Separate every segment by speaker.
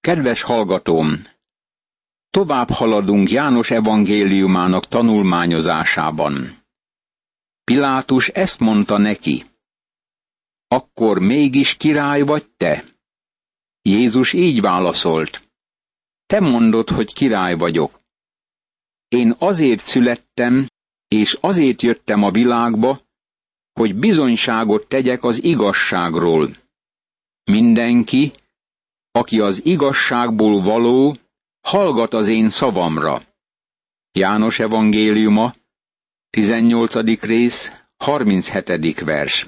Speaker 1: Kedves hallgatóm! Tovább haladunk János evangéliumának tanulmányozásában. Pilátus ezt mondta neki. Akkor mégis király vagy te? Jézus így válaszolt. Te mondod, hogy király vagyok. Én azért születtem, és azért jöttem a világba, hogy bizonyságot tegyek az igazságról. Mindenki, aki az igazságból való, hallgat az én szavamra. János evangéliuma, 18. rész, 37. vers.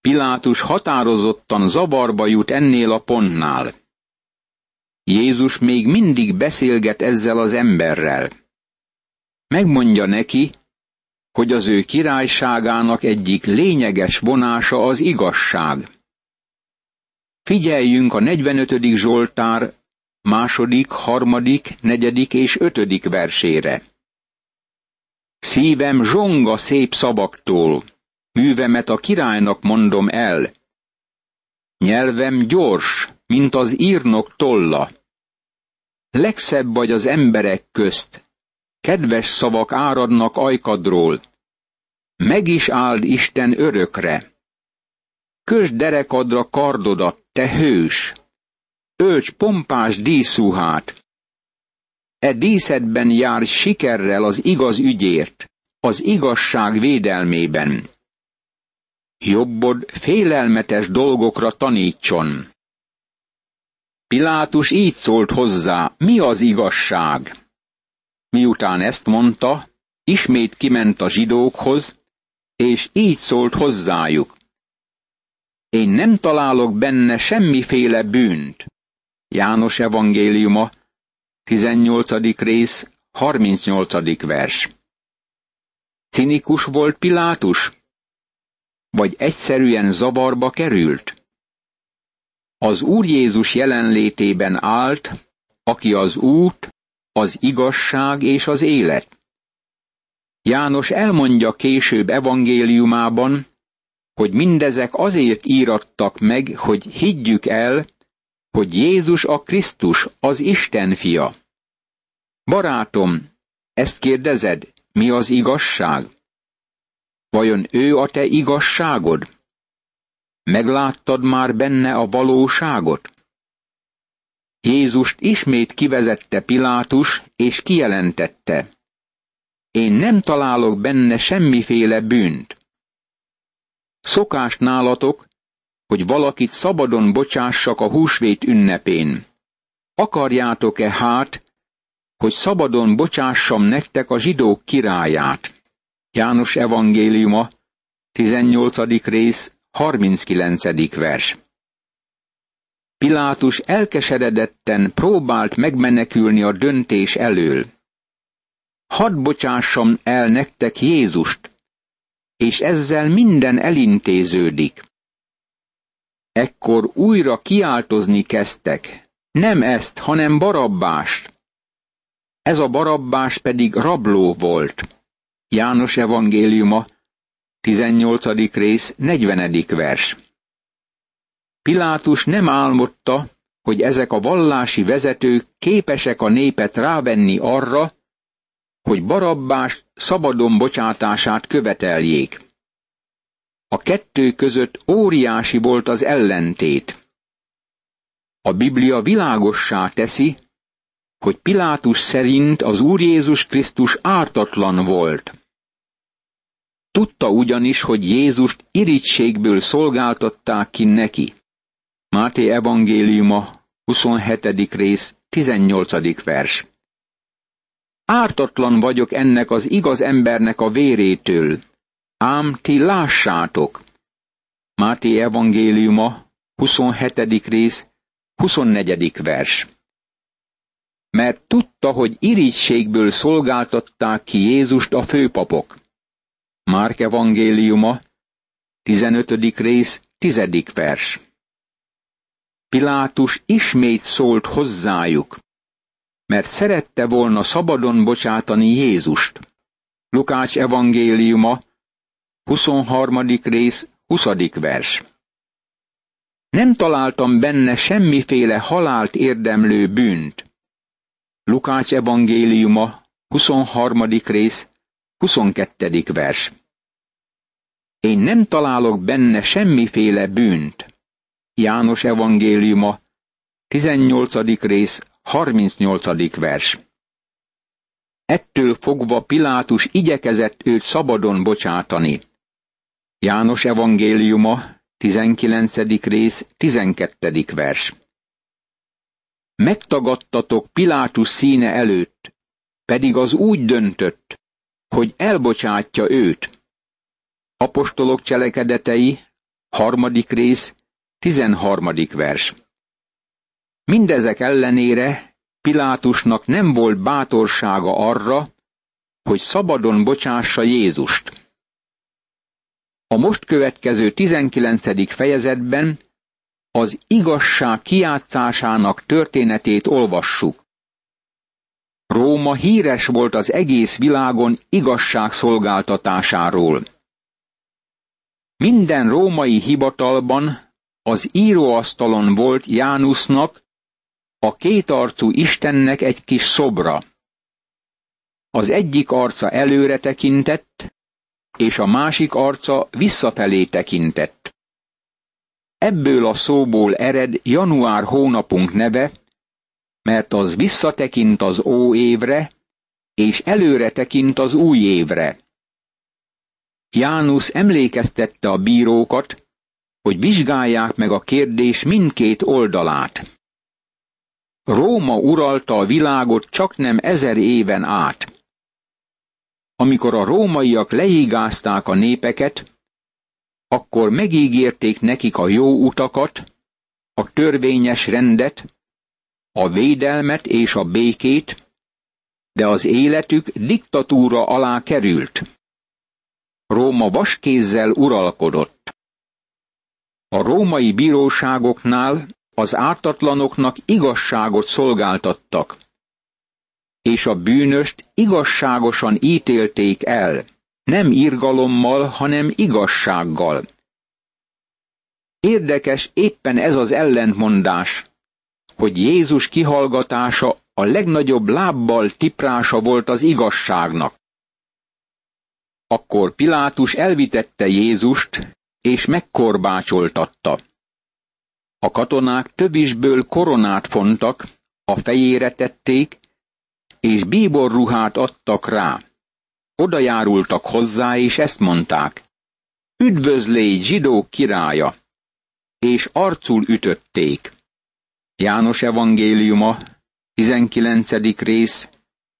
Speaker 1: Pilátus határozottan zavarba jut ennél a pontnál. Jézus még mindig beszélget ezzel az emberrel. Megmondja neki, hogy az ő királyságának egyik lényeges vonása az igazság. Figyeljünk a 45. Zsoltár második, harmadik, negyedik és ötödik versére. Szívem zsonga szép szavaktól, művemet a királynak mondom el. Nyelvem gyors, mint az írnok tolla. Legszebb vagy az emberek közt, kedves szavak áradnak ajkadról. Meg is áld Isten örökre. Kös derekadra kardodat, te hős! Ölts pompás díszúhát! E díszedben jár sikerrel az igaz ügyért, az igazság védelmében. Jobbod félelmetes dolgokra tanítson. Pilátus így szólt hozzá, mi az igazság? Miután ezt mondta, ismét kiment a zsidókhoz, és így szólt hozzájuk. Én nem találok benne semmiféle bűnt. János evangéliuma, 18. rész, 38. vers. Cinikus volt Pilátus? Vagy egyszerűen zavarba került? Az Úr Jézus jelenlétében állt, aki az út, az igazság és az élet. János elmondja később evangéliumában, hogy mindezek azért írattak meg, hogy higgyük el, hogy Jézus a Krisztus, az Isten fia. Barátom, ezt kérdezed, mi az igazság? Vajon ő a te igazságod? Megláttad már benne a valóságot? Jézust ismét kivezette Pilátus, és kijelentette. Én nem találok benne semmiféle bűnt. Szokás nálatok, hogy valakit szabadon bocsássak a húsvét ünnepén. Akarjátok-e hát, hogy szabadon bocsássam nektek a zsidók királyát? János evangéliuma, 18. rész, 39. vers. Pilátus elkeseredetten próbált megmenekülni a döntés elől. Hadd bocsássam el nektek Jézust, és ezzel minden elintéződik. Ekkor újra kiáltozni kezdtek. Nem ezt, hanem barabbást. Ez a barabbás pedig rabló volt. János evangéliuma, 18. rész, 40. vers. Pilátus nem álmodta, hogy ezek a vallási vezetők képesek a népet rávenni arra, hogy Barabbás szabadon bocsátását követeljék. A kettő között óriási volt az ellentét. A Biblia világossá teszi, hogy Pilátus szerint az Úr Jézus Krisztus ártatlan volt. Tudta ugyanis, hogy Jézust irítségből szolgáltatták ki neki. Máté evangéliuma, 27. rész, 18. vers. Ártatlan vagyok ennek az igaz embernek a vérétől, ám ti lássátok. Máté evangéliuma, 27. rész, 24. vers. Mert tudta, hogy irítségből szolgáltatták ki Jézust a főpapok. Márk evangéliuma, 15. rész, 10. vers. Pilátus ismét szólt hozzájuk, mert szerette volna szabadon bocsátani Jézust. Lukács evangéliuma, 23. rész, 20. vers. Nem találtam benne semmiféle halált érdemlő bűnt. Lukács evangéliuma, 23. rész, 22. vers. Én nem találok benne semmiféle bűnt. János evangéliuma, 18. rész, 38. vers. Ettől fogva Pilátus igyekezett őt szabadon bocsátani. János evangéliuma, 19. rész, 12. vers. Megtagadtatok Pilátus színe előtt, pedig az úgy döntött, hogy elbocsátja őt. Apostolok cselekedetei, harmadik rész, tizenharmadik vers. Mindezek ellenére Pilátusnak nem volt bátorsága arra, hogy szabadon bocsássa Jézust. A most következő 19. fejezetben az igazság kiátszásának történetét olvassuk. Róma híres volt az egész világon igazság szolgáltatásáról. Minden római hivatalban az íróasztalon volt Jánusznak, a kétarcú Istennek egy kis szobra. Az egyik arca előre tekintett, és a másik arca visszafelé tekintett. Ebből a szóból ered január hónapunk neve, mert az visszatekint az ó évre, és előre tekint az új évre. Jánusz emlékeztette a bírókat, hogy vizsgálják meg a kérdés mindkét oldalát. Róma uralta a világot csak nem ezer éven át. Amikor a rómaiak leigázták a népeket, akkor megígérték nekik a jó utakat, a törvényes rendet, a védelmet és a békét, de az életük diktatúra alá került. Róma vaskézzel uralkodott. A római bíróságoknál az ártatlanoknak igazságot szolgáltattak, és a bűnöst igazságosan ítélték el, nem irgalommal, hanem igazsággal. Érdekes éppen ez az ellentmondás, hogy Jézus kihallgatása a legnagyobb lábbal tiprása volt az igazságnak. Akkor Pilátus elvitette Jézust, és megkorbácsoltatta. A katonák tövisből koronát fontak, a fejére tették, és bíborruhát adtak rá. Oda járultak hozzá, és ezt mondták. Üdvözlégy zsidó királya! És arcul ütötték. János evangéliuma, 19. rész,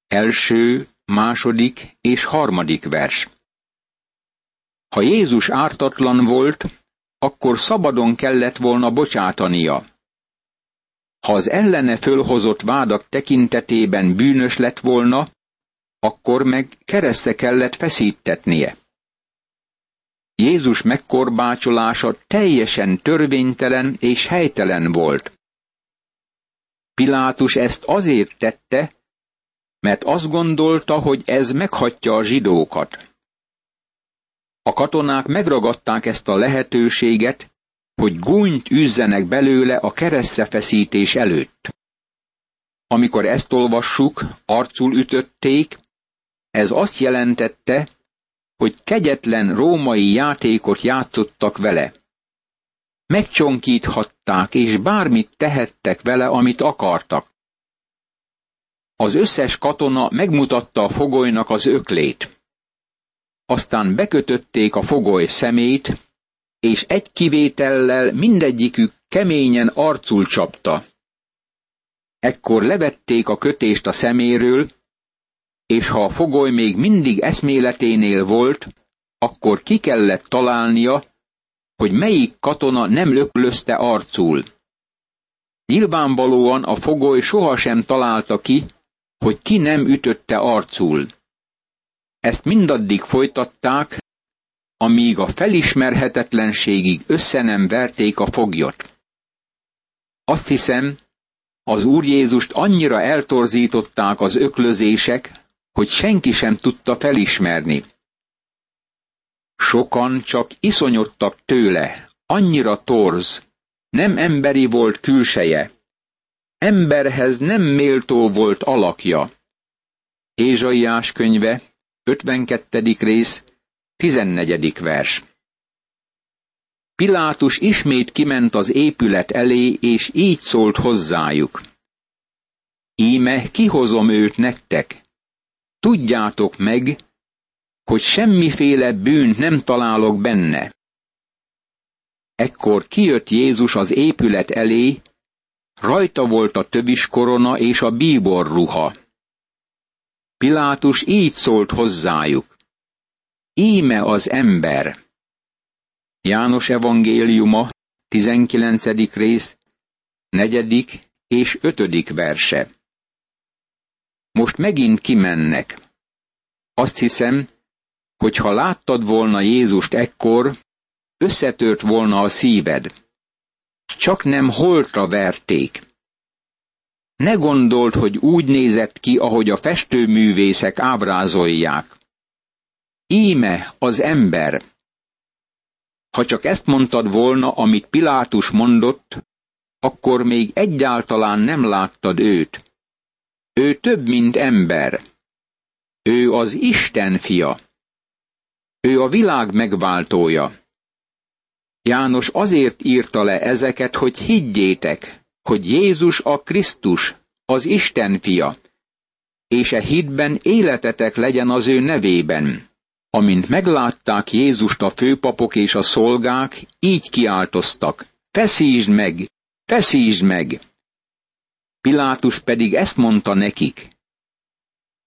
Speaker 1: első, második és harmadik vers. Ha Jézus ártatlan volt, akkor szabadon kellett volna bocsátania. Ha az ellene fölhozott vádak tekintetében bűnös lett volna, akkor meg kereszte kellett feszítetnie. Jézus megkorbácsolása teljesen törvénytelen és helytelen volt. Pilátus ezt azért tette, mert azt gondolta, hogy ez meghatja a zsidókat. A katonák megragadták ezt a lehetőséget, hogy gúnyt üzzenek belőle a keresztrefeszítés előtt. Amikor ezt olvassuk, arcul ütötték, ez azt jelentette, hogy kegyetlen római játékot játszottak vele. Megcsonkíthatták, és bármit tehettek vele, amit akartak. Az összes katona megmutatta a fogolynak az öklét. Aztán bekötötték a fogoly szemét, és egy kivétellel mindegyikük keményen arcul csapta. Ekkor levették a kötést a szeméről, és ha a fogoly még mindig eszméleténél volt, akkor ki kellett találnia, hogy melyik katona nem löklözte arcul. Nyilvánvalóan a fogoly sohasem találta ki, hogy ki nem ütötte arcul. Ezt mindaddig folytatták, amíg a felismerhetetlenségig össze nem verték a foglyot. Azt hiszem, az Úr Jézust annyira eltorzították az öklözések, hogy senki sem tudta felismerni. Sokan csak iszonyodtak tőle, annyira torz, nem emberi volt külseje, emberhez nem méltó volt alakja. Ézsaiás könyve, 52. rész, 14. vers. Pilátus ismét kiment az épület elé, és így szólt hozzájuk. Íme kihozom őt nektek. Tudjátok meg, hogy semmiféle bűnt nem találok benne. Ekkor kijött Jézus az épület elé, rajta volt a tövis korona és a bíbor ruha. Pilátus így szólt hozzájuk. Íme az ember. János evangéliuma, 19. rész, 4. és 5. verse. Most megint kimennek. Azt hiszem, hogy ha láttad volna Jézust ekkor, összetört volna a szíved. Csak nem holtra verték. Ne gondold, hogy úgy nézett ki, ahogy a festőművészek ábrázolják. Íme az ember. Ha csak ezt mondtad volna, amit Pilátus mondott, akkor még egyáltalán nem láttad őt. Ő több, mint ember. Ő az Isten fia. Ő a világ megváltója. János azért írta le ezeket, hogy higgyétek, hogy Jézus a Krisztus, az Isten fia, és e hitben életetek legyen az ő nevében. Amint meglátták Jézust a főpapok és a szolgák, így kiáltoztak, feszítsd meg, feszítsd meg! Pilátus pedig ezt mondta nekik,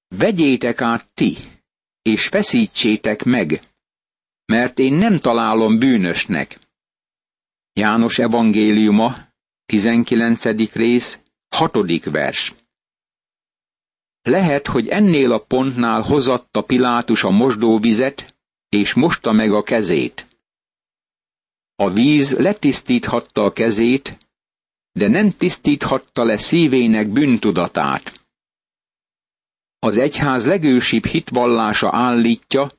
Speaker 1: vegyétek át ti, és feszítsétek meg, mert én nem találom bűnösnek. János evangéliuma, 19. rész, 6. vers. Lehet, hogy ennél a pontnál hozatta Pilátus a mosdóvizet, és mosta meg a kezét. A víz letisztíthatta a kezét, de nem tisztíthatta le szívének bűntudatát. Az egyház legősibb hitvallása állítja,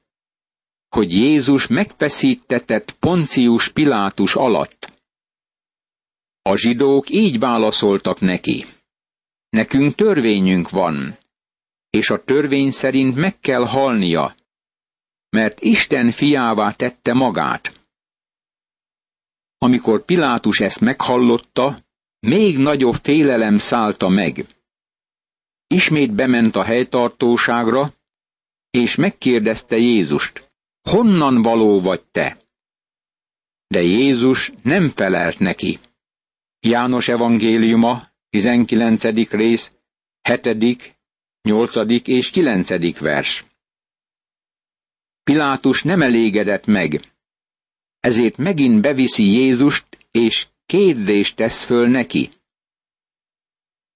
Speaker 1: hogy Jézus megfeszítetett Poncius Pilátus alatt. A zsidók így válaszoltak neki. Nekünk törvényünk van, és a törvény szerint meg kell halnia, mert Isten fiává tette magát. Amikor Pilátus ezt meghallotta, még nagyobb félelem szállta meg. Ismét bement a helytartóságra, és megkérdezte Jézust, honnan való vagy te? De Jézus nem felelt neki. János evangéliuma, 19. rész, 7., 8. és 9. vers. Pilátus nem elégedett meg, ezért megint beviszi Jézust, és kérdést tesz föl neki.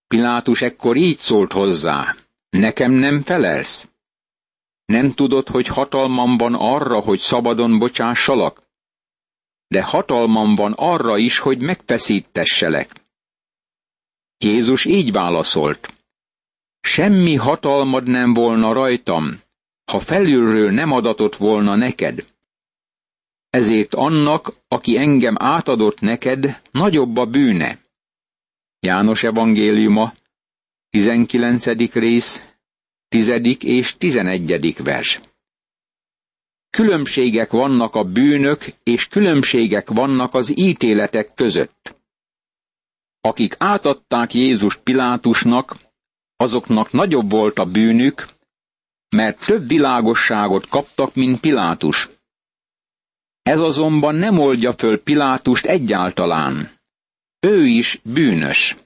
Speaker 1: Pilátus ekkor így szólt hozzá, nekem nem felelsz? Nem tudod, hogy hatalmam van arra, hogy szabadon bocsássalak? De hatalmam van arra is, hogy megfeszítesselek. Jézus így válaszolt. Semmi hatalmad nem volna rajtam, ha felülről nem adatott volna neked. Ezért annak, aki engem átadott neked, nagyobb a bűne. János evangéliuma, 19. rész, 10. és 11. vers. Különbségek vannak a bűnök, és különbségek vannak az ítéletek között. Akik átadták Jézust Pilátusnak, azoknak nagyobb volt a bűnük, mert több világosságot kaptak, mint Pilátus. Ez azonban nem oldja föl Pilátust egyáltalán. Ő is bűnös.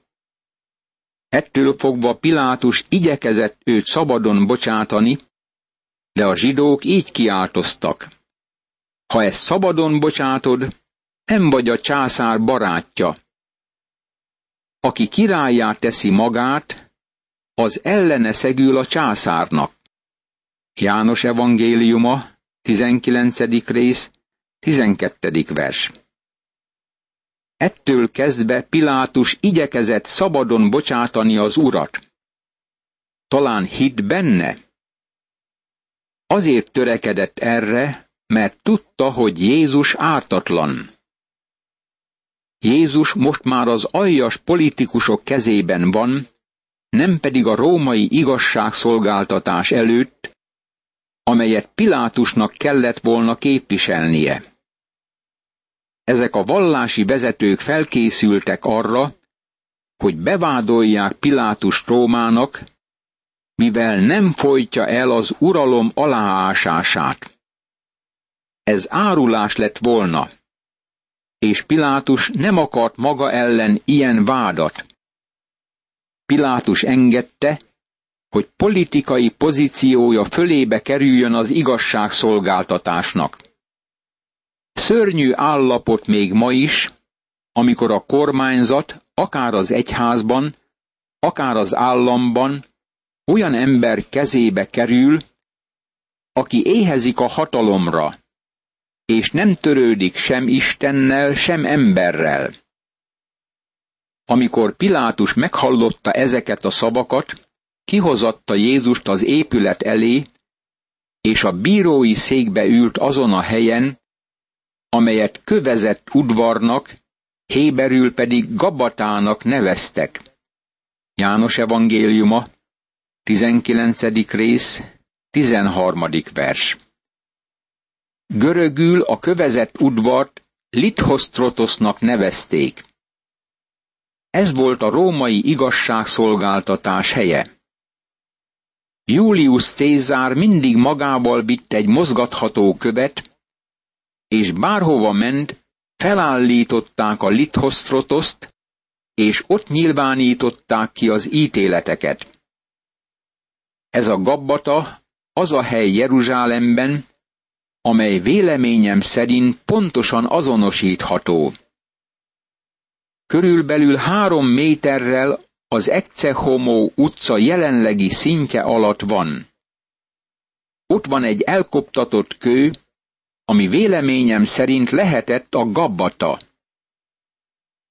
Speaker 1: Ettől fogva Pilátus igyekezett őt szabadon bocsátani, de a zsidók így kiáltoztak. Ha ezt szabadon bocsátod, nem vagy a császár barátja. Aki királyát teszi magát, az ellene szegül a császárnak. János evangéliuma, 19. rész, 12. vers. Ettől kezdve Pilátus igyekezett szabadon bocsátani az urat. Talán hit benne? Azért törekedett erre, mert tudta, hogy Jézus ártatlan. Jézus most már az aljas politikusok kezében van, nem pedig a római igazságszolgáltatás előtt, amelyet Pilátusnak kellett volna képviselnie. Ezek a vallási vezetők felkészültek arra, hogy bevádolják Pilátus Rómának, mivel nem folytja el az uralom aláásását. Ez árulás lett volna, és Pilátus nem akart maga ellen ilyen vádat. Pilátus engedte, hogy politikai pozíciója fölébe kerüljön az igazságszolgáltatásnak. Szörnyű állapot még ma is, amikor a kormányzat, akár az egyházban, akár az államban olyan ember kezébe kerül, aki éhezik a hatalomra, és nem törődik sem Istennel, sem emberrel. Amikor Pilátus meghallotta ezeket a szavakat, kihozatta Jézust az épület elé, és a bírói székbe ült azon a helyen, amelyet kövezett udvarnak, Héberül pedig Gabatának neveztek. János evangéliuma, 19. rész, 13. vers. Görögül a kövezett udvart Lithostrotosnak nevezték. Ez volt a római igazságszolgáltatás helye. Julius Cézár mindig magával vitt egy mozgatható követ, és bárhova ment, felállították a Lithostrotoszt, és ott nyilvánították ki az ítéleteket. Ez a gabbata az a hely Jeruzsálemben, amely véleményem szerint pontosan azonosítható. Körülbelül három méterrel az Ecce Homo utca jelenlegi szintje alatt van. Ott van egy elkoptatott kő, ami véleményem szerint lehetett a gabbata.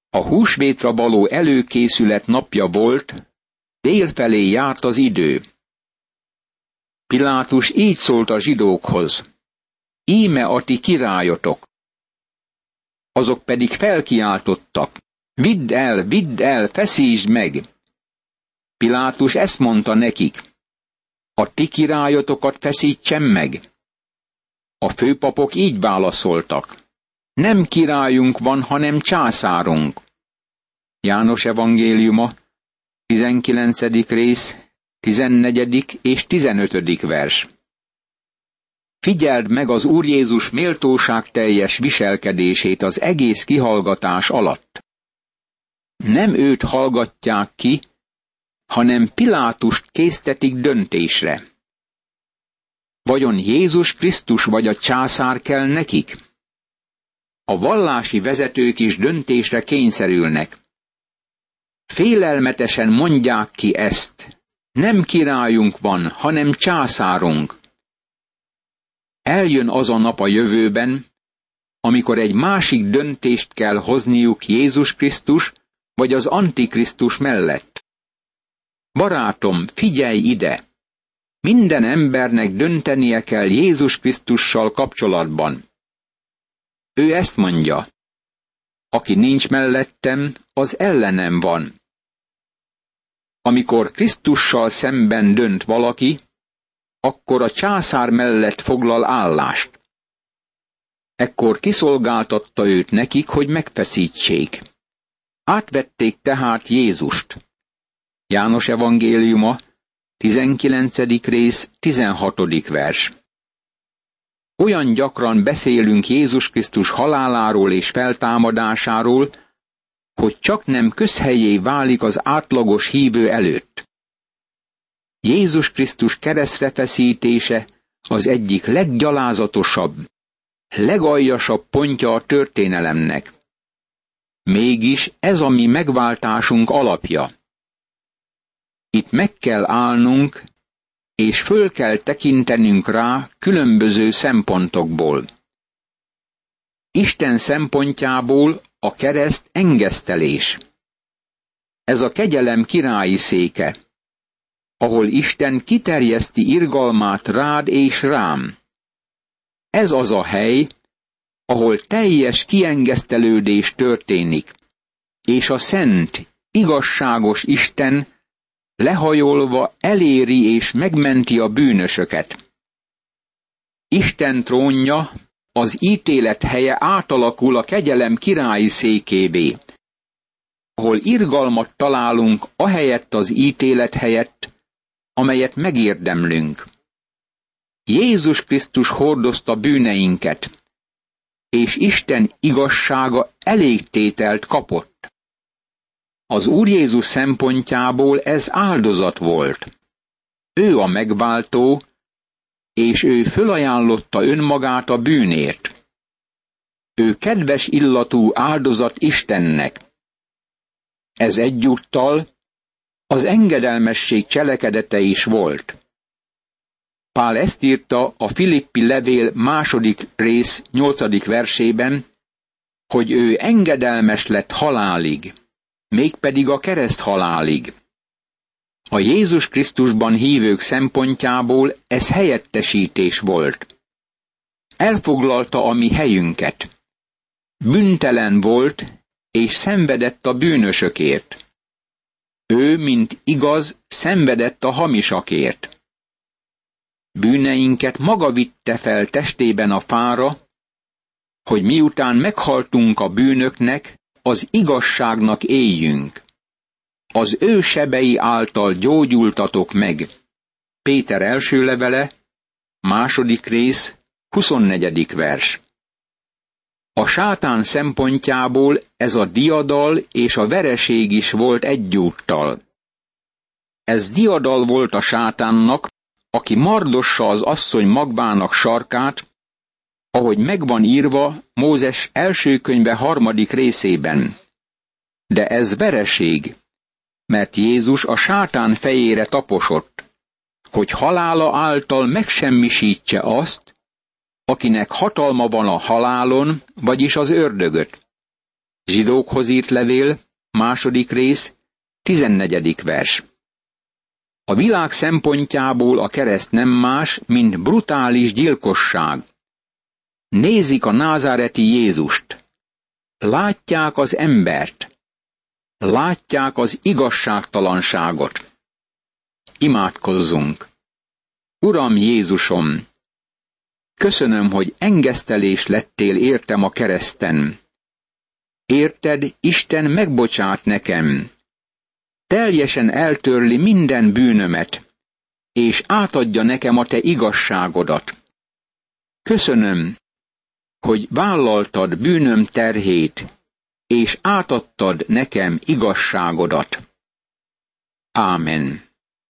Speaker 1: A húsvétra való előkészület napja volt, délfelé járt az idő. Pilátus így szólt a zsidókhoz. Íme a ti királyotok. Azok pedig felkiáltottak. Vidd el, vidd el, feszítsd meg! Pilátus ezt mondta nekik. A ti királyotokat feszítsem meg. A főpapok így válaszoltak. Nem királyunk van, hanem császárunk. János evangéliuma, 19. rész, 14. és 15. vers. Figyeld meg az Úr Jézus méltóság teljes viselkedését az egész kihallgatás alatt. Nem őt hallgatják ki, hanem Pilátust késztetik döntésre. Vajon Jézus Krisztus vagy a császár kell nekik? A vallási vezetők is döntésre kényszerülnek. Félelmetesen mondják ki ezt. Nem királyunk van, hanem császárunk. Eljön az a nap a jövőben, amikor egy másik döntést kell hozniuk Jézus Krisztus vagy az Antikrisztus mellett. Barátom, figyelj ide! Minden embernek döntenie kell Jézus Krisztussal kapcsolatban. Ő ezt mondja. Aki nincs mellettem, az ellenem van. Amikor Krisztussal szemben dönt valaki, akkor a császár mellett foglal állást. Ekkor kiszolgáltatta őt nekik, hogy megfeszítsék. Átvették tehát Jézust. János evangéliuma, 19. rész, 16. vers. Olyan gyakran beszélünk Jézus Krisztus haláláról és feltámadásáról, hogy csak nem közhelyé válik az átlagos hívő előtt. Jézus Krisztus keresztre feszítése az egyik leggyalázatosabb, legaljasabb pontja a történelemnek. Mégis ez a mi megváltásunk alapja. Itt meg kell állnunk, és föl kell tekintenünk rá különböző szempontokból. Isten szempontjából a kereszt engesztelés. Ez a kegyelem királyi széke, ahol Isten kiterjeszti irgalmát rád és rám. Ez az a hely, ahol teljes kiengesztelődés történik. és a szent, igazságos Isten lehajolva eléri és megmenti a bűnösöket. Isten trónja, az ítélet helye átalakul a kegyelem királyi székébé, ahol irgalmat találunk ahelyett az ítélet helyett, amelyet megérdemlünk. Jézus Krisztus hordozta bűneinket, és Isten igazsága elégtételt kapott. Az Úr Jézus szempontjából ez áldozat volt. Ő a megváltó, és ő fölajánlotta önmagát a bűnért. Ő kedves illatú áldozat Istennek. Ez egyúttal az engedelmesség cselekedete is volt. Pál ezt írta a Filippi levél második rész nyolcadik versében, hogy ő engedelmes lett halálig, mégpedig a kereszt halálig. A Jézus Krisztusban hívők szempontjából ez helyettesítés volt. Elfoglalta a mi helyünket. Büntelen volt, és szenvedett a bűnösökért. Ő, mint igaz, szenvedett a hamisakért. Bűneinket maga vitte fel testében a fára, hogy miután meghaltunk a bűnöknek, az igazságnak éljünk. Az ő sebei által gyógyultatok meg. Péter első levele, második rész, 24. vers. A sátán szempontjából ez a diadal és a vereség is volt egyúttal. Ez diadal volt a sátánnak, aki mardossa az asszony magbának sarkát, ahogy megvan írva Mózes első könyve harmadik részében. De ez vereség, mert Jézus a sátán fejére taposott, hogy halála által megsemmisítse azt, akinek hatalma van a halálon, vagyis az ördögöt. Zsidókhoz írt levél, második rész, tizennegyedik vers. A világ szempontjából a kereszt nem más, mint brutális gyilkosság. Nézik a názáreti Jézust. Látják az embert. Látják az igazságtalanságot. Imádkozzunk. Uram Jézusom, köszönöm, hogy engesztelés lettél értem a kereszten. Érted, Isten megbocsát nekem. Teljesen eltörli minden bűnömet, és átadja nekem a te igazságodat. Köszönöm, hogy vállaltad bűnöm terhét, és átadtad nekem igazságodat. Ámen.